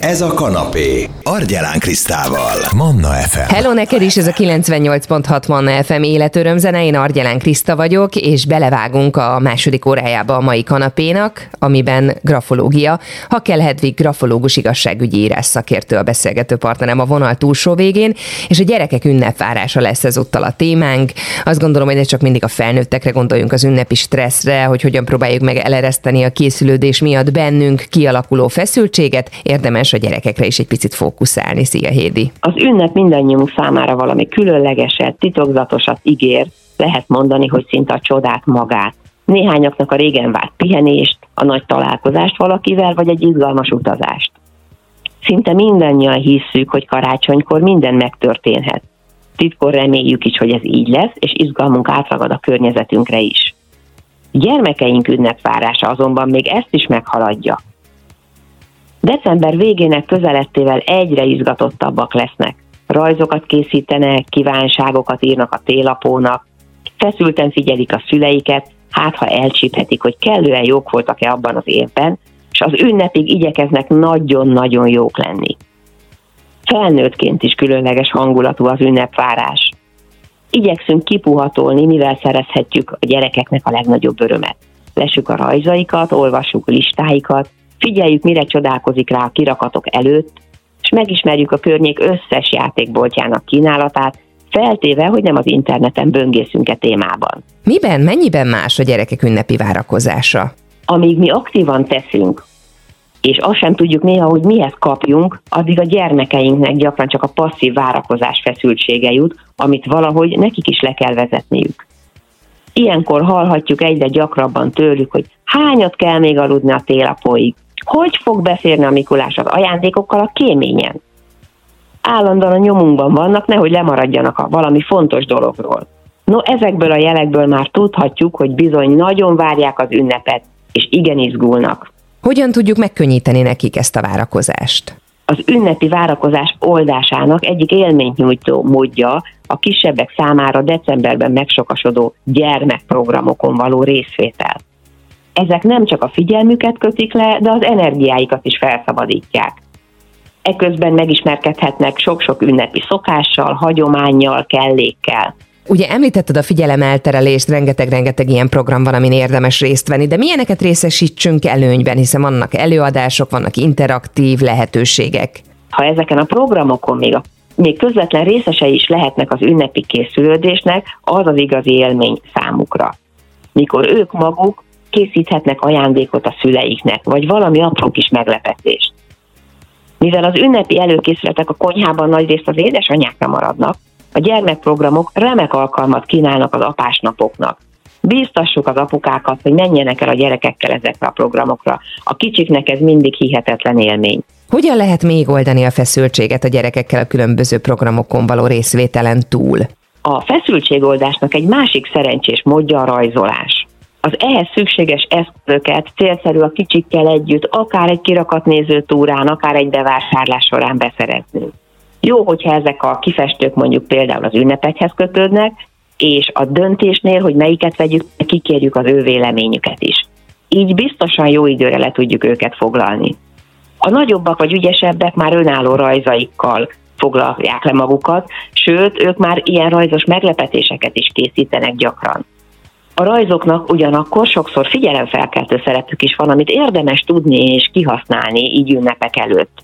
Ez a kanapé. Argyelán Krisztával. Manna FM. Hello neked is, ez a 98.6 Manna FM életörömzene, én Argyelán Kriszta vagyok, és belevágunk a második órájába a mai kanapénak, amiben grafológia. Ha kell Hedvig grafológus igazságügyi írás szakértő a beszélgető partnerem a vonal túlsó végén, és a gyerekek ünnepvárása lesz ezúttal a témánk. Azt gondolom, hogy ne csak mindig a felnőttekre gondoljunk az ünnepi stresszre, hogy hogyan próbáljuk meg elereszteni a készülődés miatt bennünk kialakuló feszültséget, érdemes a gyerekekre is egy picit fókuszálni. Szia, Hédi! Az ünnep mindannyiunk számára valami különlegeset, titokzatosat ígér, lehet mondani, hogy szinte a csodát magát. Néhányaknak a régen várt pihenést, a nagy találkozást valakivel, vagy egy izgalmas utazást. Szinte mindannyian hisszük, hogy karácsonykor minden megtörténhet. Titkor reméljük is, hogy ez így lesz, és izgalmunk átragad a környezetünkre is. Gyermekeink ünnepvárása azonban még ezt is meghaladja. December végének közelettével egyre izgatottabbak lesznek. Rajzokat készítenek, kívánságokat írnak a télapónak, feszülten figyelik a szüleiket, hát ha elcsíphetik, hogy kellően jók voltak-e abban az évben, és az ünnepig igyekeznek nagyon-nagyon jók lenni. Felnőttként is különleges hangulatú az ünnepvárás. Igyekszünk kipuhatolni, mivel szerezhetjük a gyerekeknek a legnagyobb örömet. Lesük a rajzaikat, olvassuk listáikat, figyeljük, mire csodálkozik rá a kirakatok előtt, és megismerjük a környék összes játékboltjának kínálatát, feltéve, hogy nem az interneten böngészünk-e témában. Miben, mennyiben más a gyerekek ünnepi várakozása? Amíg mi aktívan teszünk, és azt sem tudjuk néha, hogy mihez kapjunk, addig a gyermekeinknek gyakran csak a passzív várakozás feszültsége jut, amit valahogy nekik is le kell vezetniük. Ilyenkor hallhatjuk egyre gyakrabban tőlük, hogy hányat kell még aludni a télapóig, hogy fog beszélni a Mikulás az ajándékokkal a kéményen? Állandóan a nyomunkban vannak, nehogy lemaradjanak a valami fontos dologról. No, ezekből a jelekből már tudhatjuk, hogy bizony nagyon várják az ünnepet, és igen izgulnak. Hogyan tudjuk megkönnyíteni nekik ezt a várakozást? Az ünnepi várakozás oldásának egyik élményt nyújtó módja a kisebbek számára decemberben megsokasodó gyermekprogramokon való részvétel ezek nem csak a figyelmüket kötik le, de az energiáikat is felszabadítják. Eközben megismerkedhetnek sok-sok ünnepi szokással, hagyományjal, kellékkel. Ugye említetted a figyelemelterelést, rengeteg-rengeteg ilyen program van, amin érdemes részt venni, de milyeneket részesítsünk előnyben, hiszen vannak előadások, vannak interaktív lehetőségek. Ha ezeken a programokon még a még közvetlen részesei is lehetnek az ünnepi készülődésnek, az az igazi élmény számukra. Mikor ők maguk készíthetnek ajándékot a szüleiknek, vagy valami apró kis meglepetést. Mivel az ünnepi előkészületek a konyhában nagyrészt az édesanyákra maradnak, a gyermekprogramok remek alkalmat kínálnak az apásnapoknak. Bíztassuk az apukákat, hogy menjenek el a gyerekekkel ezekre a programokra. A kicsiknek ez mindig hihetetlen élmény. Hogyan lehet még oldani a feszültséget a gyerekekkel a különböző programokon való részvételen túl? A feszültségoldásnak egy másik szerencsés módja a rajzolás az ehhez szükséges eszközöket célszerű a kicsikkel együtt, akár egy kirakatnéző túrán, akár egy bevásárlás során beszerezni. Jó, hogyha ezek a kifestők mondjuk például az ünnepekhez kötődnek, és a döntésnél, hogy melyiket vegyük, kikérjük az ő véleményüket is. Így biztosan jó időre le tudjuk őket foglalni. A nagyobbak vagy ügyesebbek már önálló rajzaikkal foglalják le magukat, sőt, ők már ilyen rajzos meglepetéseket is készítenek gyakran. A rajzoknak ugyanakkor sokszor figyelemfelkeltő szerepük is van, amit érdemes tudni és kihasználni így ünnepek előtt.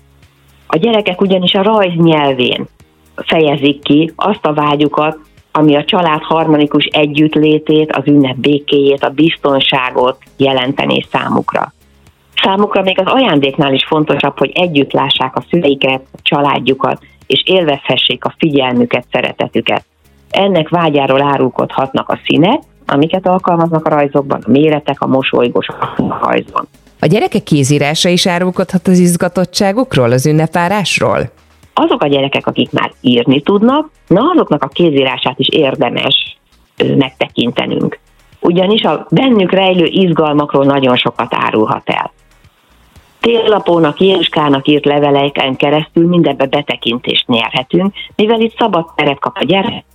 A gyerekek ugyanis a rajz nyelvén fejezik ki azt a vágyukat, ami a család harmonikus együttlétét, az ünnep békéjét, a biztonságot jelentené számukra. Számukra még az ajándéknál is fontosabb, hogy együtt lássák a szüleiket, a családjukat, és élvezhessék a figyelmüket, szeretetüket. Ennek vágyáról árulkodhatnak a színek, amiket alkalmaznak a rajzokban, a méretek, a mosolygós a rajzon. A gyerekek kézírása is árulkodhat az izgatottságukról, az ünnepvárásról? Azok a gyerekek, akik már írni tudnak, na azoknak a kézírását is érdemes megtekintenünk. Ugyanis a bennük rejlő izgalmakról nagyon sokat árulhat el. Téllapónak, Jézskának írt leveleken keresztül mindebbe betekintést nyerhetünk, mivel itt szabad teret kap a gyerek,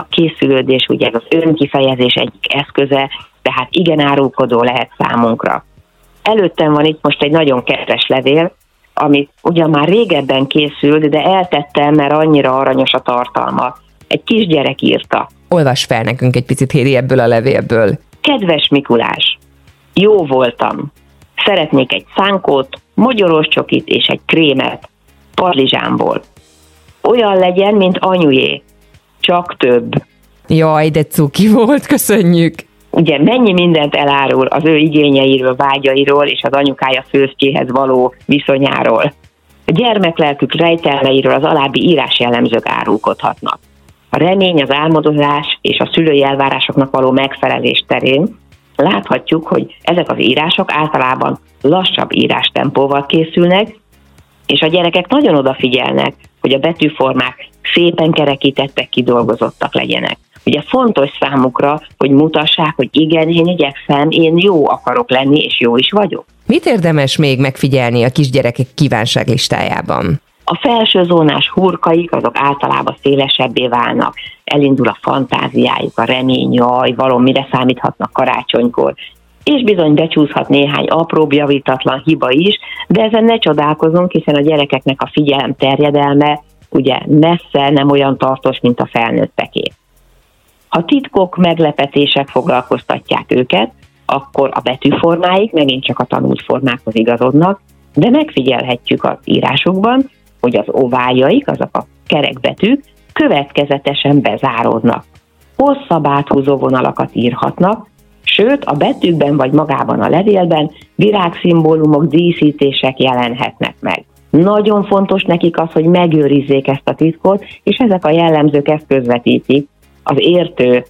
a készülődés ugye az önkifejezés egyik eszköze, tehát igen árulkodó lehet számunkra. Előttem van itt most egy nagyon kedves levél, ami ugyan már régebben készült, de eltettem, mert annyira aranyos a tartalma. Egy kisgyerek írta. Olvas fel nekünk egy picit, Hédi, ebből a levélből. Kedves Mikulás, jó voltam. Szeretnék egy szánkót, mogyoros csokit és egy krémet, padlizsámból. Olyan legyen, mint anyujé, csak több. Jaj, de cuki volt, köszönjük! Ugye mennyi mindent elárul az ő igényeiről, vágyairól és az anyukája főztjéhez való viszonyáról. A gyermeklelkük rejtelmeiről az alábbi írás jellemzők árulkodhatnak. A remény, az álmodozás és a szülői elvárásoknak való megfelelés terén láthatjuk, hogy ezek az írások általában lassabb írástempóval készülnek, és a gyerekek nagyon odafigyelnek, hogy a betűformák szépen kerekítettek, kidolgozottak legyenek. Ugye fontos számukra, hogy mutassák, hogy igen, én igyekszem, én jó akarok lenni, és jó is vagyok. Mit érdemes még megfigyelni a kisgyerekek kívánságlistájában? A felső zónás hurkaik azok általában szélesebbé válnak, elindul a fantáziájuk, a remény, jaj, valamire számíthatnak karácsonykor, és bizony becsúszhat néhány apró, javítatlan hiba is, de ezen ne csodálkozunk, hiszen a gyerekeknek a figyelem terjedelme ugye messze nem olyan tartós, mint a felnőtteké. Ha titkok, meglepetések foglalkoztatják őket, akkor a betűformáik megint csak a tanult formákhoz igazodnak, de megfigyelhetjük az írásukban, hogy az ovájaik, azok a kerekbetűk következetesen bezáródnak. Hosszabb áthúzó vonalakat írhatnak, sőt a betűkben vagy magában a levélben virágszimbólumok, díszítések jelenhetnek meg. Nagyon fontos nekik az, hogy megőrizzék ezt a titkot, és ezek a jellemzők ezt közvetítik az értő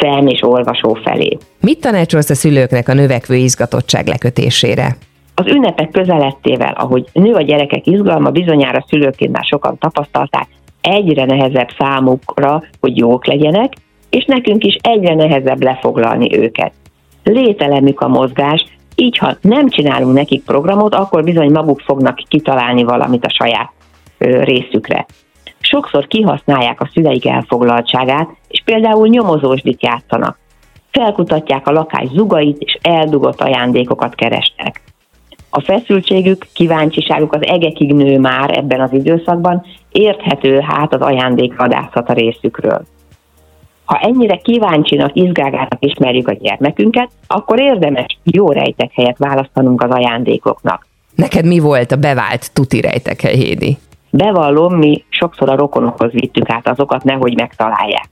szem és olvasó felé. Mit tanácsolsz a szülőknek a növekvő izgatottság lekötésére? Az ünnepek közelettével, ahogy nő a gyerekek izgalma, bizonyára szülőként már sokan tapasztalták, egyre nehezebb számukra, hogy jók legyenek, és nekünk is egyre nehezebb lefoglalni őket. Lételemük a mozgás, így ha nem csinálunk nekik programot, akkor bizony maguk fognak kitalálni valamit a saját részükre. Sokszor kihasználják a szüleik elfoglaltságát, és például nyomozósdit játszanak. Felkutatják a lakás zugait, és eldugott ajándékokat keresnek. A feszültségük, kíváncsiságuk az egekig nő már ebben az időszakban, érthető hát az ajándékvadászat a részükről. Ha ennyire kíváncsinak, izgágának ismerjük a gyermekünket, akkor érdemes jó rejtek helyet választanunk az ajándékoknak. Neked mi volt a bevált tuti rejtekhely, Hédi? Bevallom, mi sokszor a rokonokhoz vittük át azokat, nehogy megtalálják.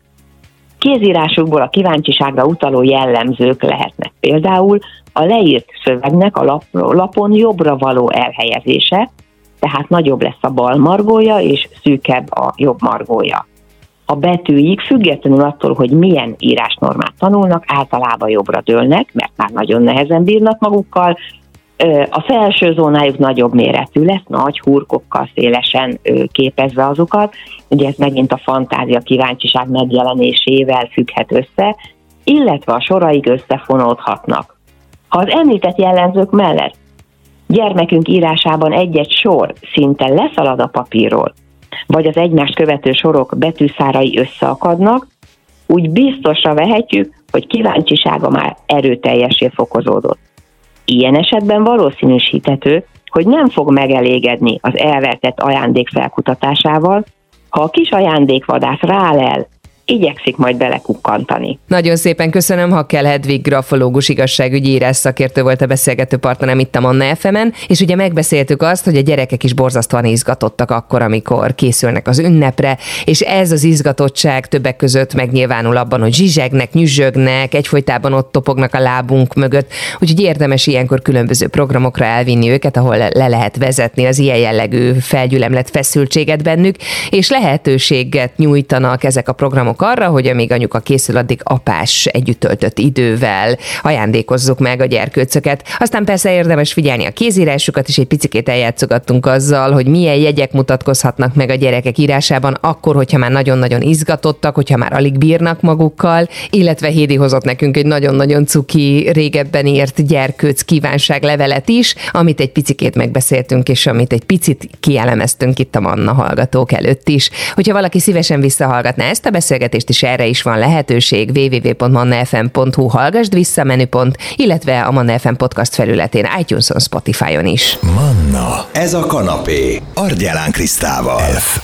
Kézírásukból a kíváncsiságra utaló jellemzők lehetnek. Például a leírt szövegnek a lap, lapon jobbra való elhelyezése, tehát nagyobb lesz a bal margója, és szűkebb a jobb margója. A betűik függetlenül attól, hogy milyen írásnormát tanulnak, általában jobbra dőlnek, mert már nagyon nehezen bírnak magukkal, a felső zónájuk nagyobb méretű lesz, nagy hurkokkal szélesen képezve azokat, ugye ez megint a fantázia kíváncsiság megjelenésével függhet össze, illetve a soraig összefonódhatnak. Ha az említett jellemzők mellett gyermekünk írásában egy-egy sor szinte leszalad a papírról, vagy az egymást követő sorok betűszárai összeakadnak, úgy biztosra vehetjük, hogy kíváncsisága már erőteljesé fokozódott. Ilyen esetben valószínűsíthető, hogy nem fog megelégedni az elvertett ajándék felkutatásával, ha a kis ajándékvadász rálel igyekszik majd belekukkantani. Nagyon szépen köszönöm, ha kell Hedvig grafológus igazságügyi írás szakértő volt a beszélgető partnerem itt a Manna fm és ugye megbeszéltük azt, hogy a gyerekek is borzasztóan izgatottak akkor, amikor készülnek az ünnepre, és ez az izgatottság többek között megnyilvánul abban, hogy zsizsegnek, nyüzsögnek, egyfolytában ott topognak a lábunk mögött, úgyhogy érdemes ilyenkor különböző programokra elvinni őket, ahol le lehet vezetni az ilyen jellegű felgyülemlet feszültséget bennük, és lehetőséget nyújtanak ezek a programok arra, hogy amíg anyuka készül, addig apás együtt töltött idővel ajándékozzuk meg a gyerkőcöket. Aztán persze érdemes figyelni a kézírásukat, és egy picit eljátszogattunk azzal, hogy milyen jegyek mutatkozhatnak meg a gyerekek írásában, akkor, hogyha már nagyon-nagyon izgatottak, hogyha már alig bírnak magukkal, illetve Hédi hozott nekünk egy nagyon-nagyon cuki, régebben írt gyerkőc kívánság levelet is, amit egy picikét megbeszéltünk, és amit egy picit kielemeztünk itt a Manna hallgatók előtt is. Hogyha valaki szívesen visszahallgatná ezt a beszélgetést, beszélgetést is erre is van lehetőség www.mannafm.hu hallgasd vissza menüpont, illetve a Manna FM podcast felületén, iTunes-on, Spotify-on is. Manna, ez a kanapé, Argyelán Krisztával. F.